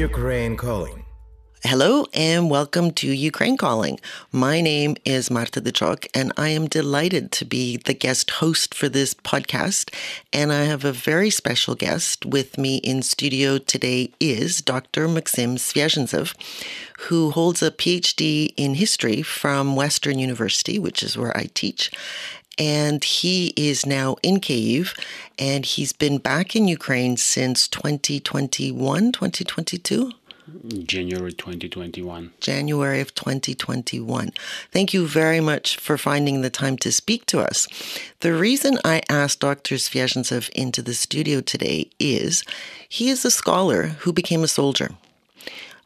Ukraine Calling. Hello and welcome to Ukraine Calling. My name is Marta Dyczok and I am delighted to be the guest host for this podcast. And I have a very special guest with me in studio today is Dr. Maksym Sviezhentsev, who holds a PhD in history from Western University, which is where I teach. And he is now in Kyiv and he's been back in Ukraine since 2021, 2022. January 2021. January of 2021. Thank you very much for finding the time to speak to us. The reason I asked Dr. Sviezhentsev into the studio today is he is a scholar who became a soldier.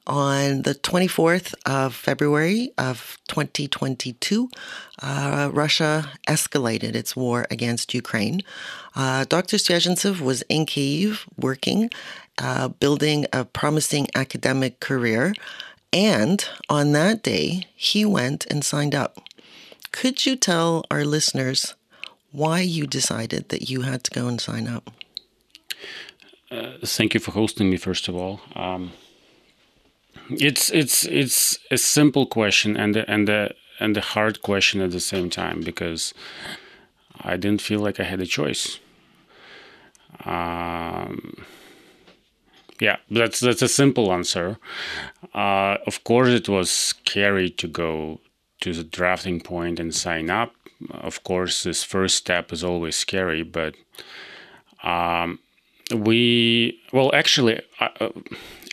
On the 24th of February of 2022, uh, Russia escalated its war against Ukraine. Uh, Dr. Sviezhentsev was in Kyiv working uh, building a promising academic career. And on that day, he went and signed up. Could you tell our listeners why you decided that you had to go and sign up? Uh, thank you for hosting me, first of all. Um, it's it's it's a simple question and a, and a, and a hard question at the same time because I didn't feel like I had a choice. Um, yeah, that's that's a simple answer. Uh, of course, it was scary to go to the drafting point and sign up. Of course, this first step is always scary, but um, we well actually. Uh,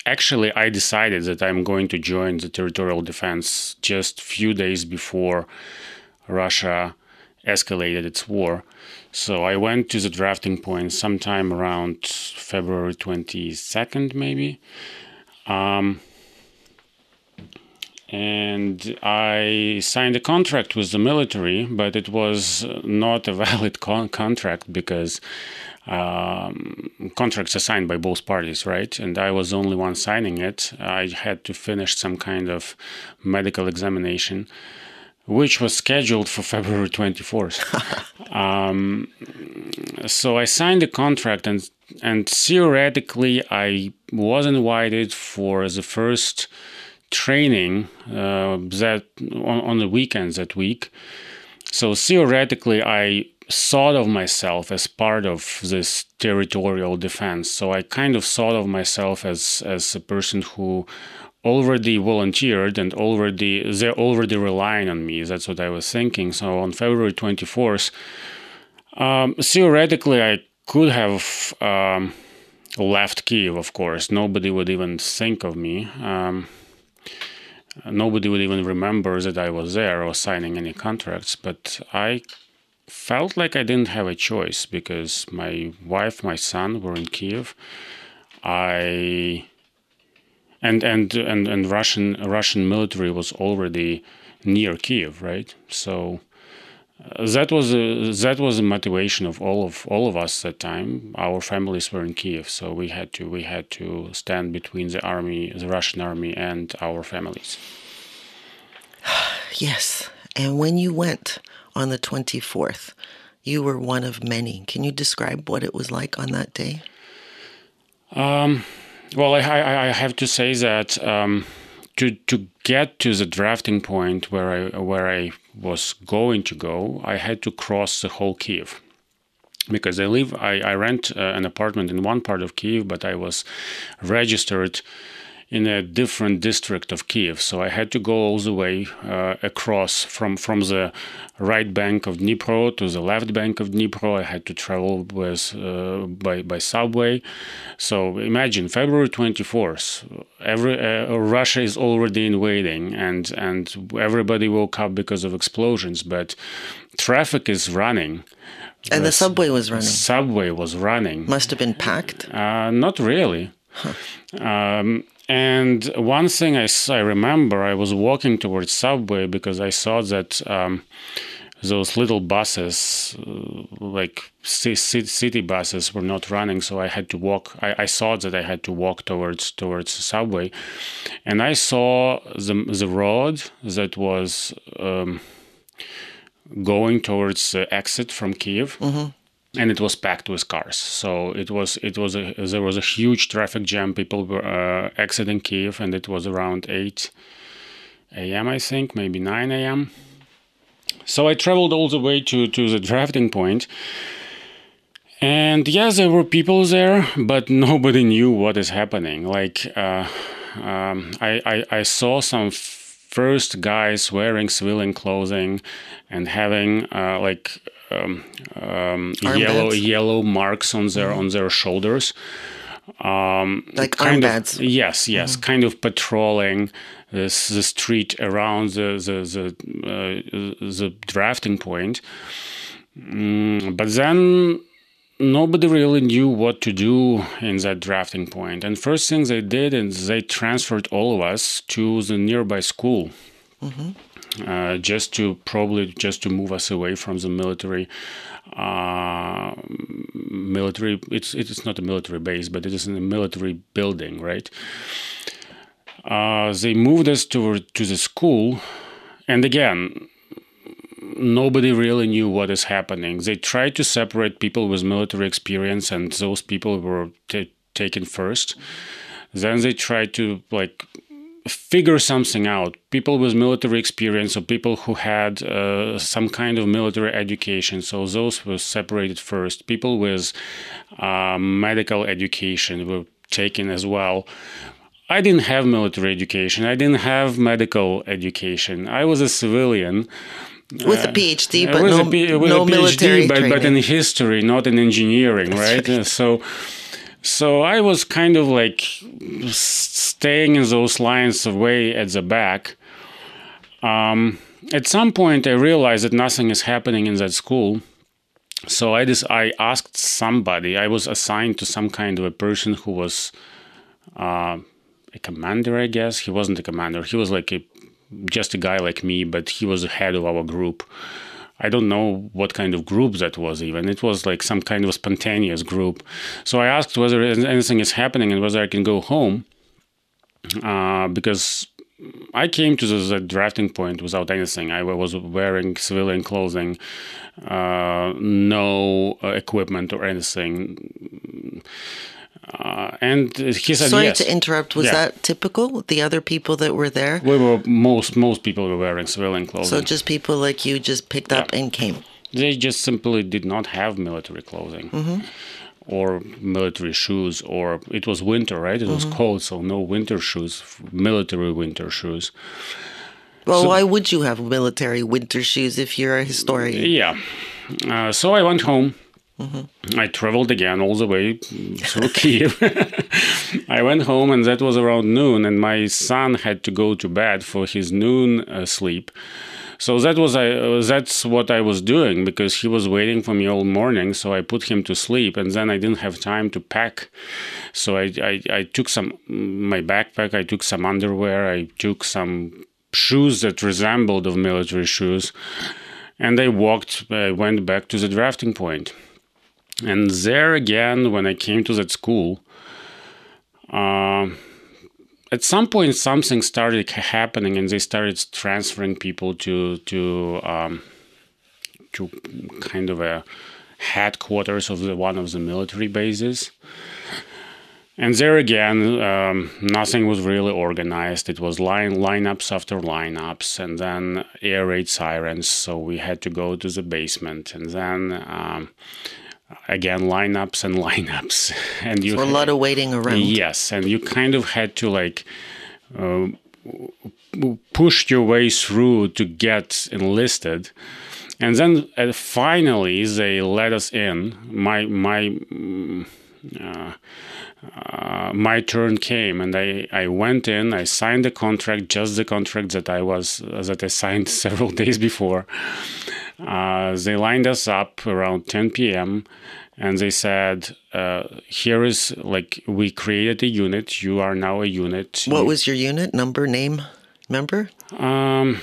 actually, I decided that I'm going to join the territorial defense just few days before Russia escalated its war. So I went to the drafting point sometime around February 22nd, maybe. Um, and I signed a contract with the military, but it was not a valid con- contract because um, contracts are signed by both parties, right? And I was the only one signing it. I had to finish some kind of medical examination which was scheduled for February 24th. um, so I signed the contract, and and theoretically, I was invited for the first training uh, that on, on the weekends that week. So theoretically, I thought of myself as part of this territorial defense. So I kind of thought of myself as as a person who already volunteered and already they're already relying on me. That's what I was thinking. So on February 24th, um, theoretically, I could have um, left Kiev. Of course, nobody would even think of me. Um, nobody would even remember that I was there or signing any contracts. But I felt like I didn't have a choice because my wife, my son were in Kiev. I and and and and Russian Russian military was already near Kiev, right? So uh, that was a, that was the motivation of all of all of us that time. Our families were in Kiev, so we had to we had to stand between the army, the Russian army, and our families. yes, and when you went on the twenty fourth, you were one of many. Can you describe what it was like on that day? Um, well, I, I, I have to say that um, to to get to the drafting point where I where I was going to go, I had to cross the whole Kiev because I live I, I rent uh, an apartment in one part of Kiev, but I was registered in a different district of Kiev. So I had to go all the way uh, across from, from the right bank of Dnipro to the left bank of Dnipro. I had to travel with uh, by by subway. So imagine February 24th, every uh, Russia is already invading, and and everybody woke up because of explosions, but traffic is running. And the subway was running. Subway was running. Must have been packed. Uh, not really. Huh. Um, and one thing I, I remember, I was walking towards subway because I saw that um, those little buses, uh, like city buses, were not running. So I had to walk. I, I thought that I had to walk towards towards the subway, and I saw the the road that was um, going towards the exit from Kiev. Mm-hmm. And it was packed with cars. So it was it was a there was a huge traffic jam. People were uh, exiting Kiev, and it was around eight a.m. I think, maybe nine a.m. So I traveled all the way to to the drafting point. And yes, there were people there, but nobody knew what is happening. Like, uh, um, I, I, I saw some first guys wearing civilian clothing and having uh, like um, um, yellow yellow marks on their mm-hmm. on their shoulders. Um, like kind armbands. Of, yes, yes, mm-hmm. kind of patrolling this the street around the the the, uh, the drafting point. Mm, but then nobody really knew what to do in that drafting point. And first thing they did is they transferred all of us to the nearby school. Mm-hmm. Uh, just to probably just to move us away from the military uh, military it's it's not a military base but it is a military building right uh, they moved us to to the school and again nobody really knew what is happening. They tried to separate people with military experience, and those people were t- taken first. Then they tried to like figure something out. People with military experience or people who had uh, some kind of military education. So those were separated first. People with uh, medical education were taken as well. I didn't have military education. I didn't have medical education. I was a civilian with a PhD, uh, but no, P- no military PhD, but, but in history, not in engineering, right? right? So, so I was kind of like staying in those lines away at the back. Um, at some point, I realized that nothing is happening in that school. So I just I asked somebody. I was assigned to some kind of a person who was uh, a commander, I guess. He wasn't a commander. He was like a just a guy like me, but he was the head of our group. I don't know what kind of group that was even. It was like some kind of spontaneous group. So I asked whether anything is happening and whether I can go home uh, because I came to the, the, drafting point without anything. I was wearing civilian clothing, uh, no uh, equipment or anything. Uh, and he said Sorry yes. to interrupt. Was yeah. that typical? The other people that were there? We were most most people were wearing civilian clothing. So just people like you just picked yeah. up and came. They just simply did not have military clothing. Mm-hmm. Or military shoes, or it was winter, right? It was mm-hmm. cold, so no winter shoes, military winter shoes. Well, so, why would you have military winter shoes if you're a historian? Yeah. Uh, so I went home Mm-hmm. I traveled again all the way through Kiev. I went home, and that was around noon, and my son had to go to bed for his noon uh, sleep. So that was I. Uh, that's what I was doing because he was waiting for me all morning. So I put him to sleep, and then I didn't have time to pack. So I, I, I took some my backpack. I took some underwear. I took some shoes that resembled of military shoes, and I walked. I went back to the drafting point. And there again, when I came to that school, uh, at some point something started happening, and they started transferring people to to um, to kind of a headquarters of the, one of the military bases. And there again, um, nothing was really organized. It was line lineups after lineups, and then air raid sirens. So we had to go to the basement, and then um, again lineups and lineups. And you so a lot of waiting around. Yes and you kind of had to like uh, push your way through to get enlisted. And then uh, finally they let us in. My my mm, uh, uh, my turn came and I, I went in. I signed the contract just the contract that i was that i signed several days before uh, they lined us up around 10 p.m. and they said, uh, "Here is like we created a unit. You are now a unit." What was your unit number, name, member? Um,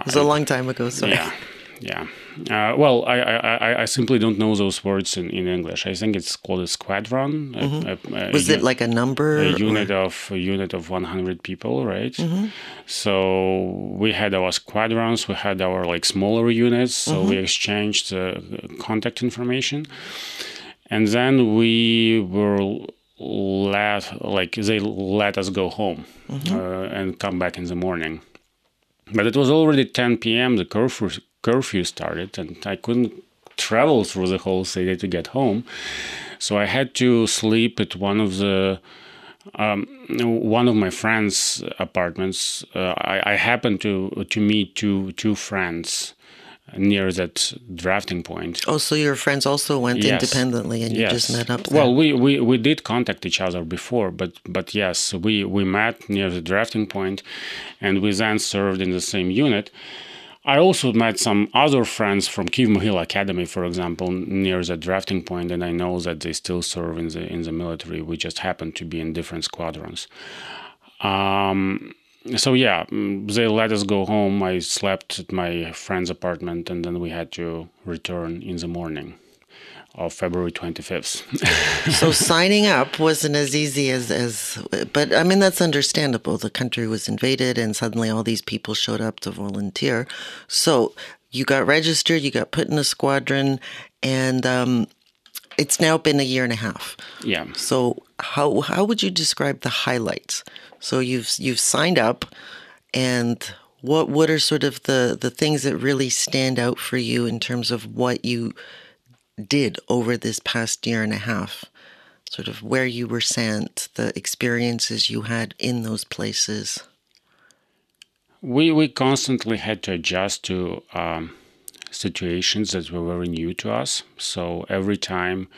it was a long time ago. Sorry. Yeah, yeah. Uh, well, I, I, I simply don't know those words in, in English. I think it's called a squadron. Mm-hmm. A, a, Was it like a number? A unit or? of a unit of 100 people, right? Mm-hmm. So we had our squadrons. We had our like smaller units. So mm-hmm. we exchanged uh, contact information, and then we were let like they let us go home mm-hmm. uh, and come back in the morning. But it was already 10 p.m. The curfew curfew started, and I couldn't travel through the whole city to get home. So I had to sleep at one of the um, one of my friends' apartments. Uh, I, I, happened to to meet two two friends near that drafting point. Oh, so your friends also went yes. independently, and you yes. just met up. There. Well, we, we we did contact each other before, but but yes, we we met near the drafting point, and we then served in the same unit. I also met some other friends from Kiev Mohyla Academy, for example, near the drafting point, and I know that they still serve in the in the military. We just happen to be in different squadrons. Um, so yeah, they let us go home. I slept at my friend's apartment, and then we had to return in the morning of February 25th. so signing up wasn't as easy as, as, but I mean, that's understandable. The country was invaded and suddenly all these people showed up to volunteer. So you got registered, you got put in a squadron, and um, it's now been a year and a half. Yeah. So how, how would you describe the highlights? So you've, you've signed up and what, what are sort of the, the things that really stand out for you in terms of what you did over this past year and a half, sort of where you were sent, the experiences you had in those places? We we constantly had to adjust to um, situations that were very new to us. So every time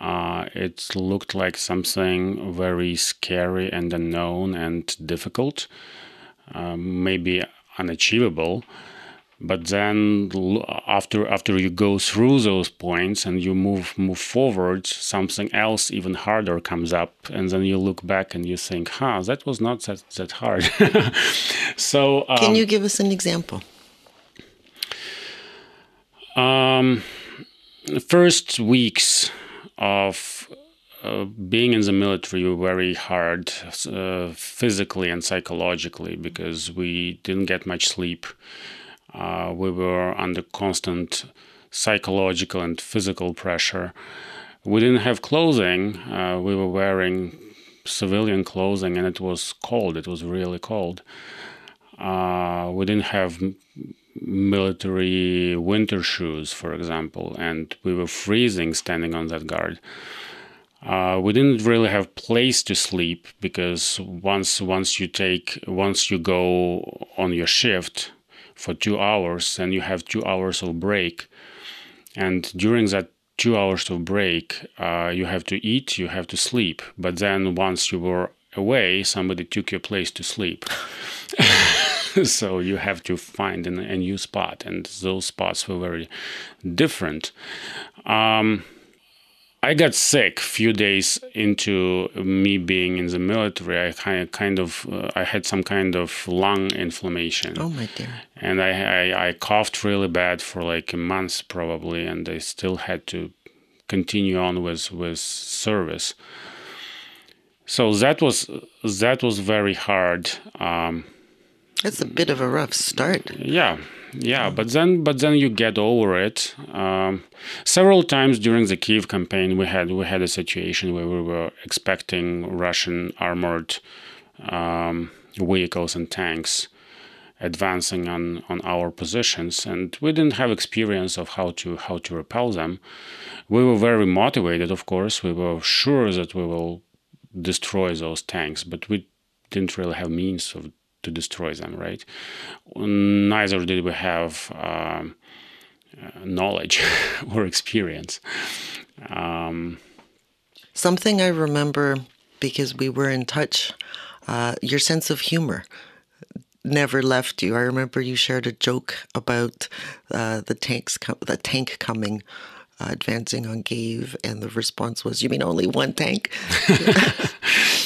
uh, it looked like something very scary and unknown and difficult, um, maybe unachievable but then after after you go through those points and you move move forward something else even harder comes up. And then you look back and you think huh that was not that that hard. So um, can you give us an example? Um first weeks of uh, being in the military were very hard uh, physically and psychologically because we didn't get much sleep uh, we were under constant psychological and physical pressure. We didn't have clothing. Uh, we were wearing civilian clothing, and it was cold. It was really cold. Uh, we didn't have military winter shoes, for example, and we were freezing standing on that guard. Uh, we didn't really have place to sleep because once once you take once you go on your shift, for two hours and you have two hours of break. And during that two hours of break uh, you have to eat you have to sleep. But then once you were away somebody took your place to sleep. So you have to find a, a new spot and those spots were very different. Um, I got sick a few days into me being in the military. I kind of, kind of uh, I had some kind of lung inflammation. Oh my dear! And I, I, I coughed really bad for like a month probably, and I still had to continue on with with service. So that was that was very hard. Um, That's a bit of a rough start. Yeah, yeah but then but then you get over it. Um, several times during the kiev campaign we had we had a situation where we were expecting russian armored um, vehicles and tanks advancing on on our positions and we didn't have experience of how to how to repel them. We were very motivated of course. We were sure that we will destroy those tanks but we didn't really have means of to destroy them, right? Neither did we have um, uh, knowledge or experience. Um, Something I remember because we were in touch, uh, your sense of humor never left you. I remember you shared a joke about uh, the tanks, com- the tank coming uh, advancing on Kiev, and the response was, "You mean only one tank?"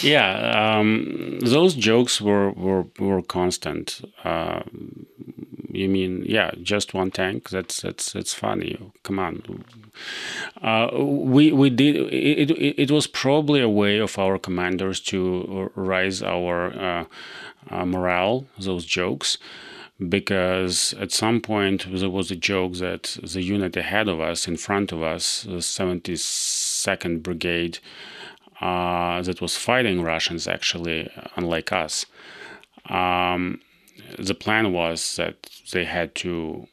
yeah, um, those jokes were were were constant. Uh, you mean yeah, just one tank? That's that's that's funny. Come on. Uh, we we did it, it. It was probably a way of our commanders to raise our uh, uh, morale. Those jokes because at some point there was a joke that the unit ahead of us, in front of us, the 72nd Brigade, uh, that was fighting Russians actually, unlike us. Um, the plan was that they had to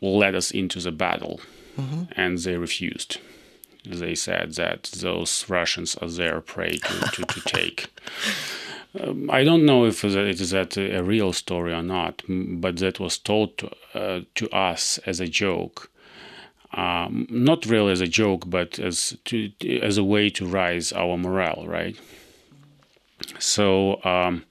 let us into the battle, mm-hmm. and they refused. They said that those Russians are their prey to, to, to take. Um, I don't know if it is that a real story or not, but that was told to, uh, to us as a joke. Um, not really as a joke, but as to, as a way to rise our morale, right? So, um,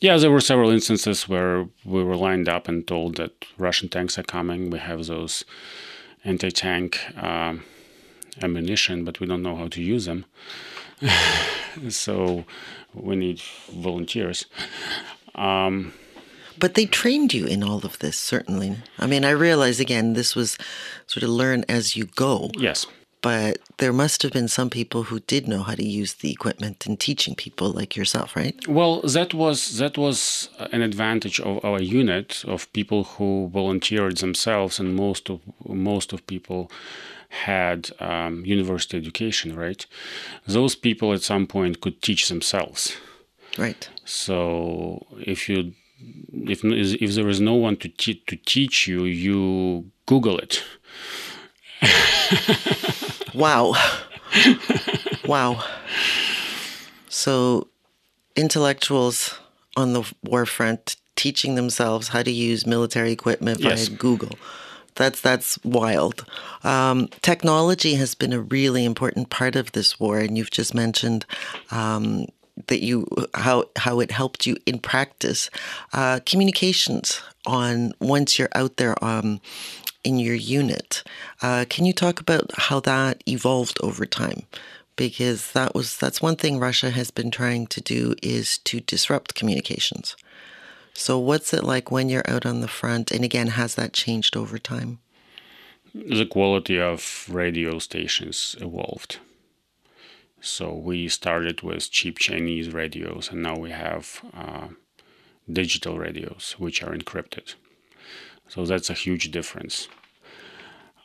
yeah, there were several instances where we were lined up and told that Russian tanks are coming. We have those anti-tank um, ammunition, but we don't know how to use them. so we need volunteers. Um, but they trained you in all of this, certainly. I mean, I realize again, this was sort of learn as you go. Yes. But there must have been some people who did know how to use the equipment and teaching people like yourself, right? Well, that was that was an advantage of our unit of people who volunteered themselves, and most of most of people had um, university education, right? Those people at some point could teach themselves. Right. So if you if if there is no one to te- to teach you, you Google it. wow. wow. So intellectuals on the war front teaching themselves how to use military equipment via yes. Google. That's that's wild. Um, technology has been a really important part of this war, and you've just mentioned um, that you how how it helped you in practice. Uh, communications on once you're out there um, in your unit. Uh, can you talk about how that evolved over time? Because that was that's one thing Russia has been trying to do is to disrupt communications. So, what's it like when you're out on the front? And again, has that changed over time? The quality of radio stations evolved. So, we started with cheap Chinese radios, and now we have uh, digital radios, which are encrypted. So, that's a huge difference.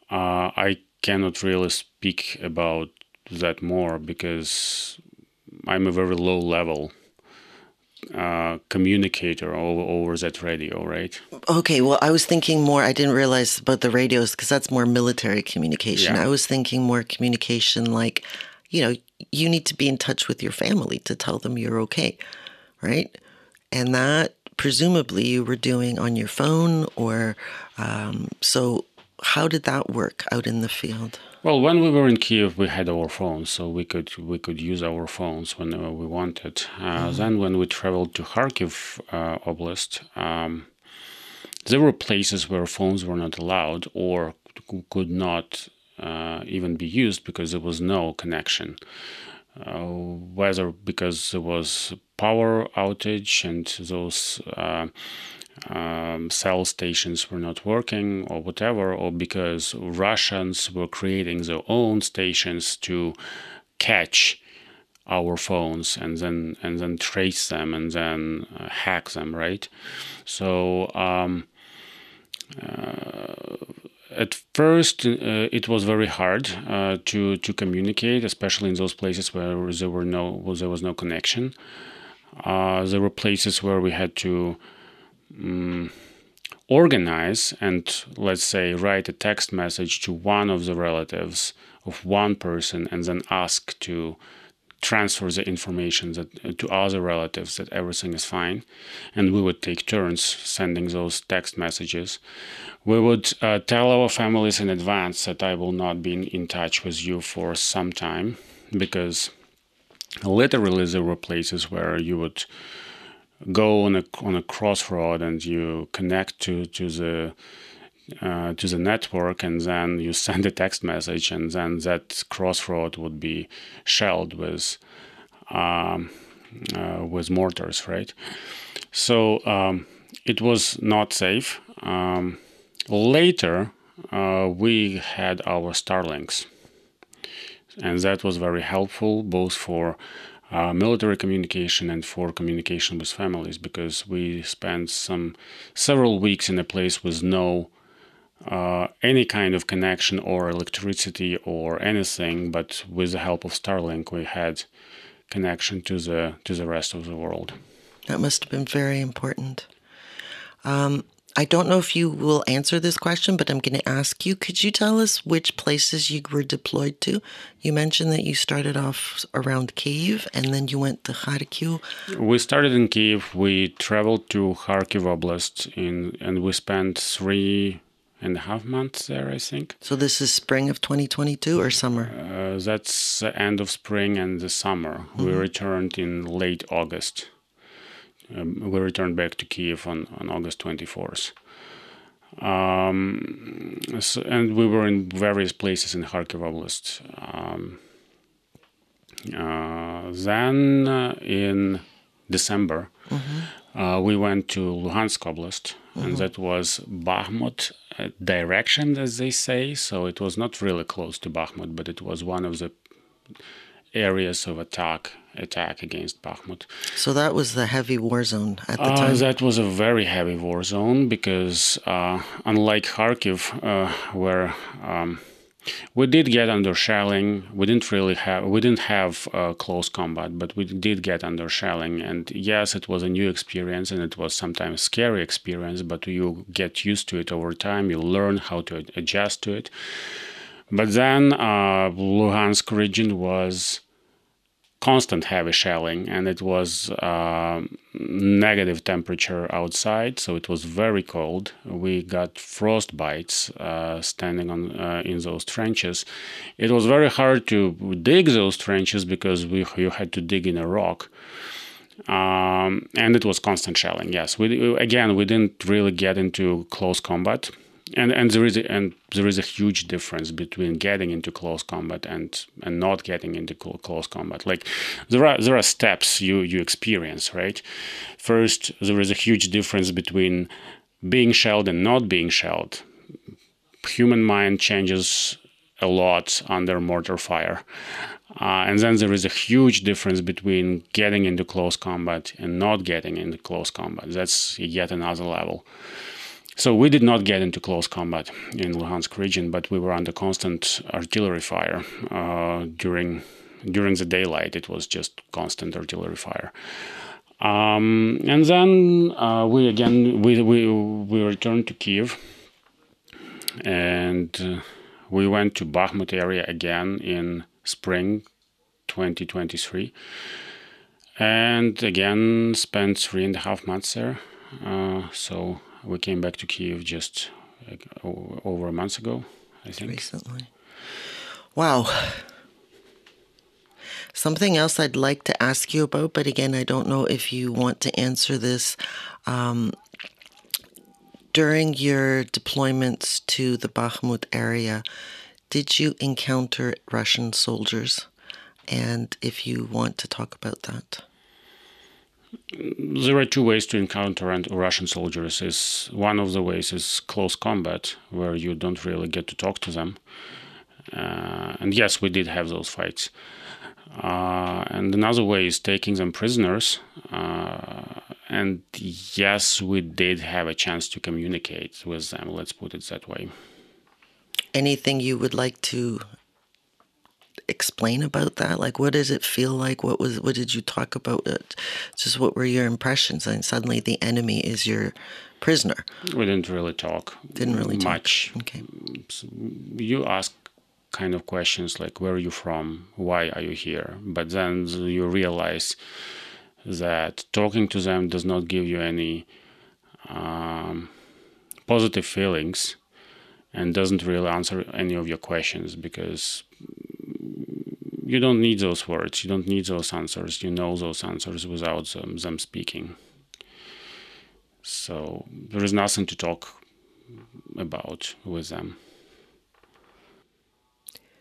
Uh, I cannot really speak about that more because I'm a very low level uh, communicator over, over that radio, right? Okay, well, I was thinking more, I didn't realize about the radios because that's more military communication. Yeah. I was thinking more communication like, you know, you need to be in touch with your family to tell them you're okay, right? And that presumably you were doing on your phone or um, so how did that work out in the field? Well, when we were in Kiev, we had our phones, so we could we could use our phones whenever we wanted. Uh, mm-hmm. Then, when we traveled to Kharkiv uh, Oblast, um, there were places where phones were not allowed or could not uh, even be used because there was no connection. Uh, whether because there was power outage and those uh, um, cell stations were not working or whatever, or because Russians were creating their own stations to catch our phones and then and then trace them and then uh, hack them, right? So um, at first uh, it was very hard uh, to to communicate, especially in those places where there were no where there was no connection. Uh, there were places where we had to um, organize and let's say write a text message to one of the relatives of one person and then ask to transfer the information that to other relatives that everything is fine. And we would take turns sending those text messages. We would uh, tell our families in advance that i will not be in, in touch with you for some time because literally there were places where you would go on a on a crossroad and you connect to to the uh, to the network and then you send a text message and then that crossroad would be shelled with um, uh, with mortars right so um, it was not safe. Um, later, uh, we had our Starlinks, and that was very helpful both for uh, military communication and for communication with families because we spent some several weeks in a place with no uh, any kind of connection or electricity or anything, but with the help of Starlink, we had connection to the to the rest of the world. That must have been very important. Um, I don't know if you will answer this question, but I'm going to ask you. Could you tell us which places you were deployed to? You mentioned that you started off around Kiev and then you went to Kharkiv. We started in Kiev. We traveled to Kharkiv Oblast, in, and we spent three and a half months there, I think. So this is spring of 2022 or summer? Uh, that's the end of spring and the summer. Mm-hmm. We returned in late August um, we returned back to Kiev on, on August 24th. Um, so, and we were in various places in Kharkiv Oblast. Um, uh, then uh, in December, mm-hmm. Uh, we went to Luhansk Oblast, mm-hmm. and that was Bakhmut uh, direction, as they say. So it was not really close to Bakhmut, but it was one of the areas of attack attack against Bakhmut. So that was the heavy war zone at the uh, time. That was a very heavy war zone because uh, unlike Kharkiv, uh, where um, we did get under shelling, we didn't really have we didn't have uh, close combat, but we did get under shelling. And yes, it was a new experience, and it was sometimes scary experience. But you get used to it over time. You learn how to adjust to it. But then uh, Luhansk region was constant heavy shelling and it was uh, negative temperature outside so it was very cold. We got frost bites uh, standing on uh, in those trenches. It was very hard to dig those trenches because we you had to dig in a rock. Um, and it was constant shelling yes. We again we didn't really get into close combat and and there is a, and there is a huge difference between getting into close combat and and not getting into close combat. Like there are there are steps you you experience right? First there is a huge difference between being shelled and not being shelled. Human mind changes a lot under mortar fire. Uh, and then there is a huge difference between getting into close combat and not getting into close combat. That's yet another level so we did not get into close combat in Luhansk region, but we were under constant artillery fire uh, during during the daylight. It was just constant artillery fire. Um, and then uh, we again we, we we returned to Kiev, and uh, we went to Bakhmut area again in spring 2023, and again spent three and a half months there. Uh, so we came back to Kiev just like, over a month ago, I think. Recently. Wow. Something else I'd like to ask you about, but again, I don't know if you want to answer this. Um, during your deployments to the Bakhmut area, did you encounter Russian soldiers? And if you want to talk about that there are two ways to encounter Russian soldiers. Is one of the ways is close combat, where you don't really get to talk to them. Uh, and yes, we did have those fights. Uh, and another way is taking them prisoners. Uh, and yes, we did have a chance to communicate with them. Let's put it that way. Anything you would like to explain about that? Like, what does it feel like? What was what did you talk about? It? Just what were your impressions? And suddenly, the enemy is your prisoner. We didn't really talk. Didn't really much. Talk. Okay. You ask kind of questions like, "Where are you from? Why are you here?" But then you realize that talking to them does not give you any um, positive feelings and doesn't really answer any of your questions because you don't need those words. You don't need those answers. You know those answers without them, them speaking. So there is nothing to talk about with them.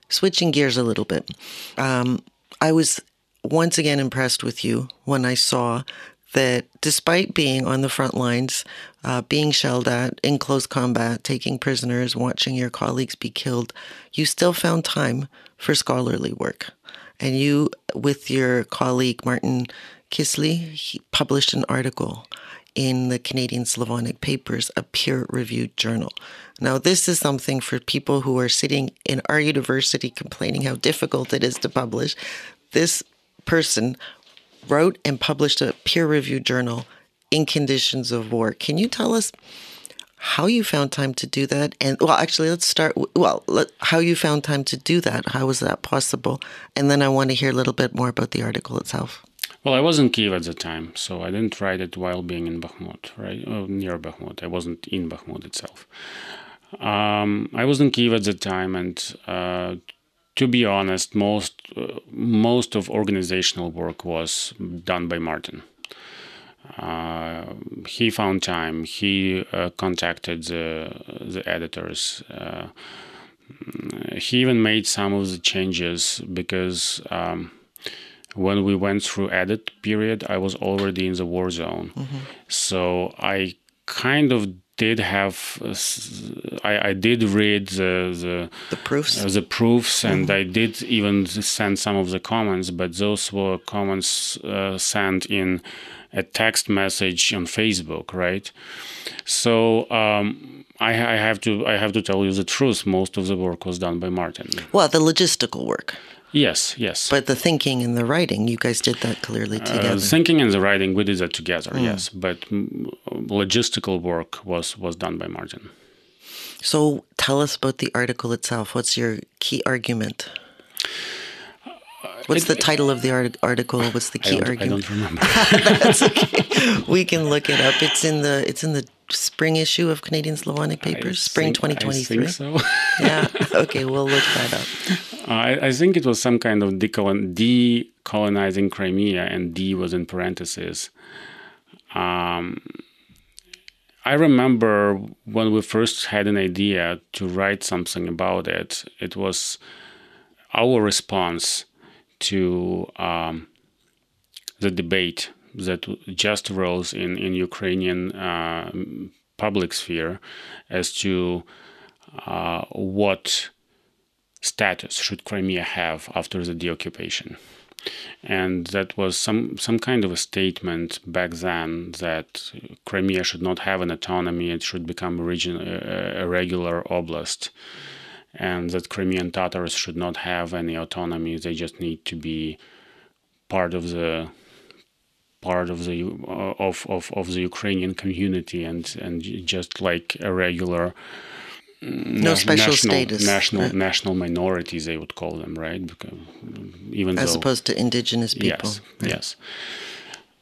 Switching gears a little bit um, i was once again impressed with you when i saw that despite being on the front lines, uh, being shelled at in close combat, taking prisoners, watching your colleagues be killed, you still found time for scholarly work. And you, with your colleague Martin Kisly, published an article in the Canadian Slavonic Papers, a peer reviewed journal. Now, this is something for people who are sitting in our university complaining how difficult it is to publish. This person wrote and published a peer reviewed journal in conditions of war. Can you tell us how you found time to do that? And well, actually, let's start. Well, let, how you found time to do that? How was that possible? And then I want to hear a little bit more about the article itself. Well, I was in Kiev at the time, so I didn't write it while being in Bakhmut, right? Oh, near Bakhmut. I wasn't in Bakhmut itself. Um, I was in Kiev at the time, and uh, to be honest, most uh, most of organizational work was done by Martin. Uh, he found time. He uh, contacted the the editors. Uh, he even made some of the changes because um, when we went through edit period, I was already in the war zone. Mm-hmm. So I kind of did have I, I did read the the, the proofs uh, the proofs and mm-hmm. I did even send some of the comments but those were comments uh, sent in a text message on Facebook right so um, I, I have to I have to tell you the truth most of the work was done by Martin well the logistical work Yes, yes. But the thinking and the writing, you guys did that clearly uh, together. Uh, thinking and the writing, we did that together. Mm. Yes, but logistical work was was done by Martin. So tell us about the article itself. What's your key argument? What's the title of the art- article? What's the key I argument? I don't remember. That's okay. We can look it up. It's in the it's in the spring issue of Canadian Slavonic Papers, I spring think, 2023. so. yeah. Okay, we'll look that up. Uh, I, I, think it was some kind of decolon- decolonizing Crimea, and D was in parentheses. Um, I remember when we first had an idea to write something about it, it was our response to um, the debate that just rose in, in Ukrainian uh, public sphere as to uh, what status should Crimea have after the deoccupation. And that was some, some kind of a statement back then that Crimea should not have an autonomy, it should become a, region, a regular oblast, and that Crimean Tatars should not have any autonomy, they just need to be part of the part of the uh, of, of, of the Ukrainian community and and just like a regular no special national, status. National right. national minorities, they would call them, right? Because even as though, opposed to indigenous people. Yes, right. yes.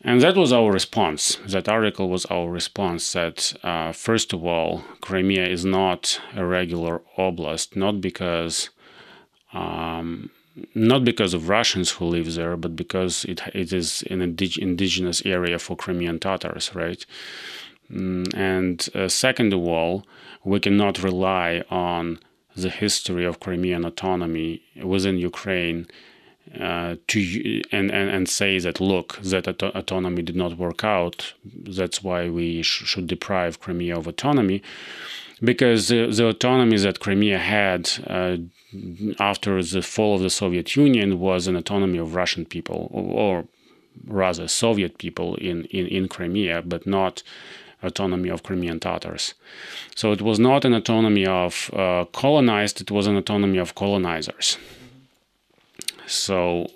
And that was our response. That article was our response. That uh, first of all, Crimea is not a regular oblast, not because. Um, not because of Russians who live there, but because it it is an indig- indigenous area for Crimean Tatars, right? Mm, and uh, second of all, we cannot rely on the history of Crimean autonomy within Ukraine uh, to and, and and say that look that auto- autonomy did not work out. That's why we sh- should deprive Crimea of autonomy, because the, the autonomy that Crimea had uh, after the fall of the Soviet Union was an autonomy of Russian people, or, or rather Soviet people in, in, in Crimea, but not autonomy of Crimean Tatars. So it was not an autonomy of uh, colonized, it was an autonomy of colonizers. So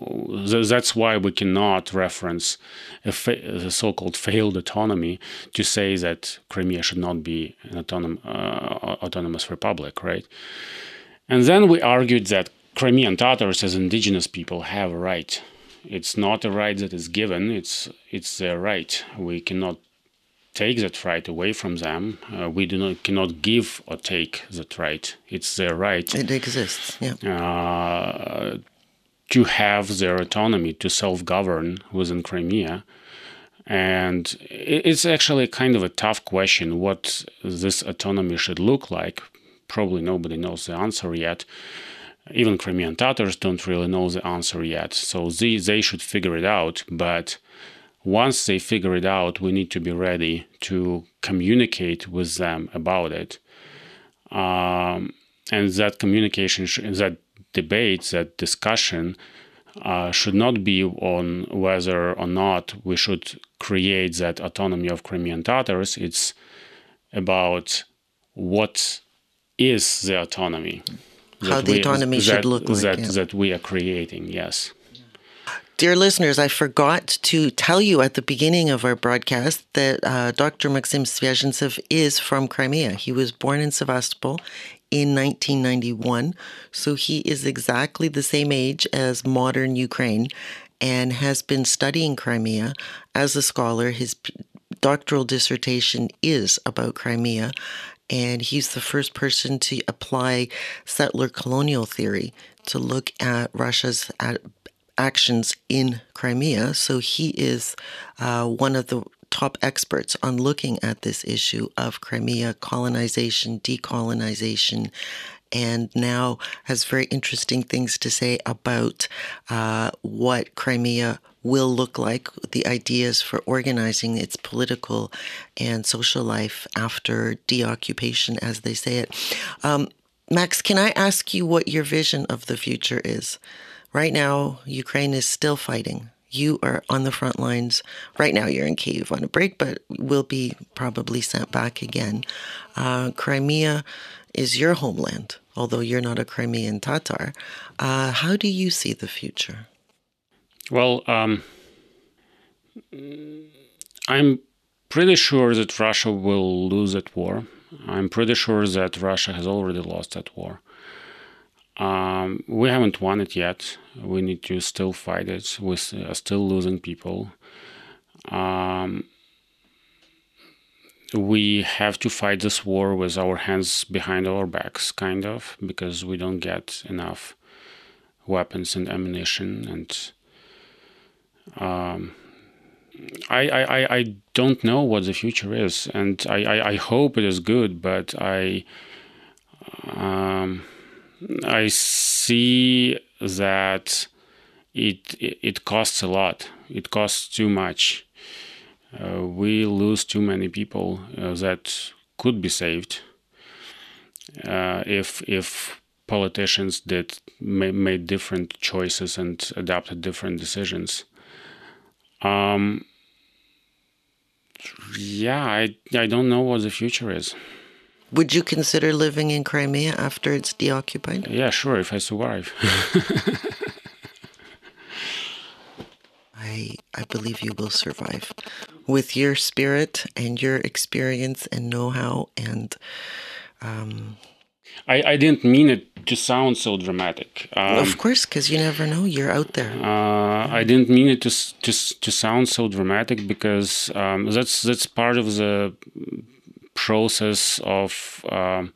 th- that's why we cannot reference a, fa- a, so-called failed autonomy to say that Crimea should not be an autonom- uh, autonomous republic, right? And then we argued that Crimean Tatars as indigenous people have a right. It's not a right that is given, it's it's their right. We cannot take that right away from them. Uh, we do not cannot give or take that right. It's their right. It exists. Yeah. Uh, to have their autonomy to self-govern within Crimea. And it's actually kind of a tough question what this autonomy should look like. Probably nobody knows the answer yet. Even Crimean Tatars don't really know the answer yet. So they, they should figure it out. But once they figure it out, we need to be ready to communicate with them about it. Um, and that communication, that debate, that discussion uh, should not be on whether or not we should create that autonomy of Crimean Tatars. It's about what is the autonomy. How the we, autonomy that, should look like. That, yeah. that we are creating, yes. Dear listeners, I forgot to tell you at the beginning of our broadcast that uh, Dr. Maksym Sviezhentsev is from Crimea. He was born in Sevastopol in 1991, so he is exactly the same age as modern Ukraine and has been studying Crimea as a scholar. His doctoral dissertation is about Crimea, and he's the first person to apply settler colonial theory to look at Russia's actions in Crimea. So he is uh, one of the top experts on looking at this issue of Crimea colonization, decolonization, and now has very interesting things to say about uh, what Crimea will look like, the ideas for organizing its political and social life after deoccupation, as they say it. Um, Max, can I ask you what your vision of the future is? Right now, Ukraine is still fighting. You are on the front lines. Right now, you're in Kiev on a break, but will be probably sent back again. Uh, Crimea is your homeland, although you're not a Crimean Tatar. Uh, how do you see the future? Well, um, I'm pretty sure that Russia will lose that war. I'm pretty sure that Russia has already lost that war. Um, we haven't won it yet. We need to still fight it. We are still losing people. Um, we have to fight this war with our hands behind our backs, kind of, because we don't get enough weapons and ammunition. And um, I, I, I don't know what the future is, and I, I, I hope it is good, but I. Um, I see that it it costs a lot. It costs too much. Uh, we lose too many people uh, that could be saved uh, if if politicians ma- made different choices and adopted different decisions. Um, yeah, I I don't know what the future is. Would you consider living in Crimea after it's deoccupied? Yeah, sure, if I survive. I I believe you will survive with your spirit and your experience and know-how and um, I, I didn't mean it to sound so dramatic. Um, of course, because you never know. You're out there. Uh, I didn't mean it to to to sound so dramatic because um, that's that's part of the process of um,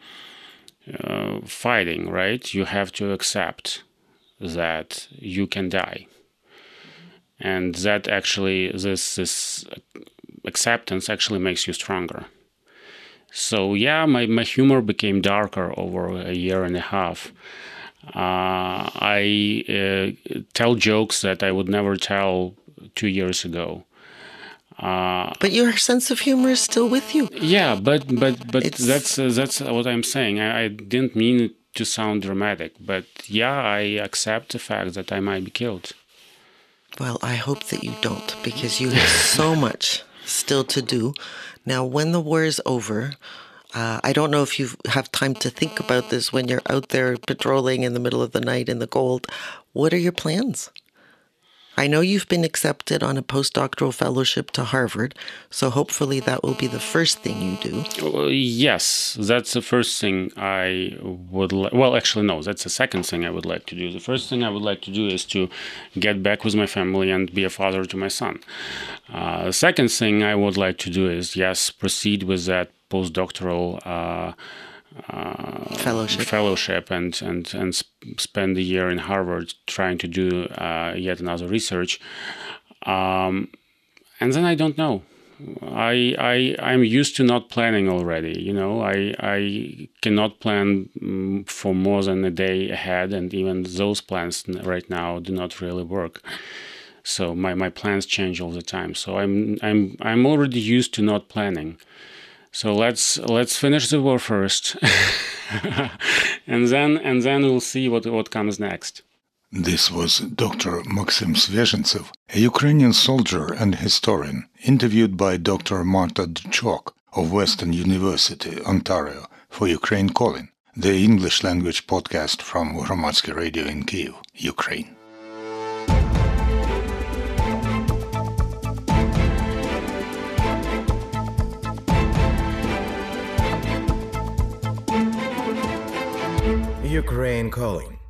uh, fighting, right? You have to accept that you can die, and that actually this this acceptance actually makes you stronger. So yeah, my, my humor became darker over a year and a half. Uh, I uh, tell jokes that I would never tell two years ago. Uh, but your sense of humor is still with you. Yeah, but but but it's... that's uh, that's what I'm saying. I, I, didn't mean it to sound dramatic, but yeah, I accept the fact that I might be killed. Well, I hope that you don't, because you have so much still to do. Now, when the war is over, uh, I don't know if you have time to think about this when you're out there patrolling in the middle of the night in the cold. What are your plans? I know you've been accepted on a postdoctoral fellowship to Harvard, so hopefully that will be the first thing you do. yes, that's the first thing I would like. Well, actually, no, that's the second thing I would like to do. The first thing I would like to do is to get back with my family and be a father to my son. Uh, the second thing I would like to do is, yes, proceed with that postdoctoral. Uh, uh, fellowship. fellowship and and and sp- spend a year in Harvard trying to do uh, yet another research. Um, and then I don't know. I I I'm used to not planning already. You know, I I cannot plan mm, for more than a day ahead, and even those plans right now do not really work. So my, my plans change all the time. So I'm I'm I'm already used to not planning. So let's let's finish the war first, and then and then we'll see what what comes next. This was Dr. Maksym Sviezhentsev, a Ukrainian soldier and historian, interviewed by Dr. Marta Dyczok of Western University, Ontario, for Ukraine Calling, the English language podcast from Hromadske Radio in Kiev, Ukraine. Ukraine Calling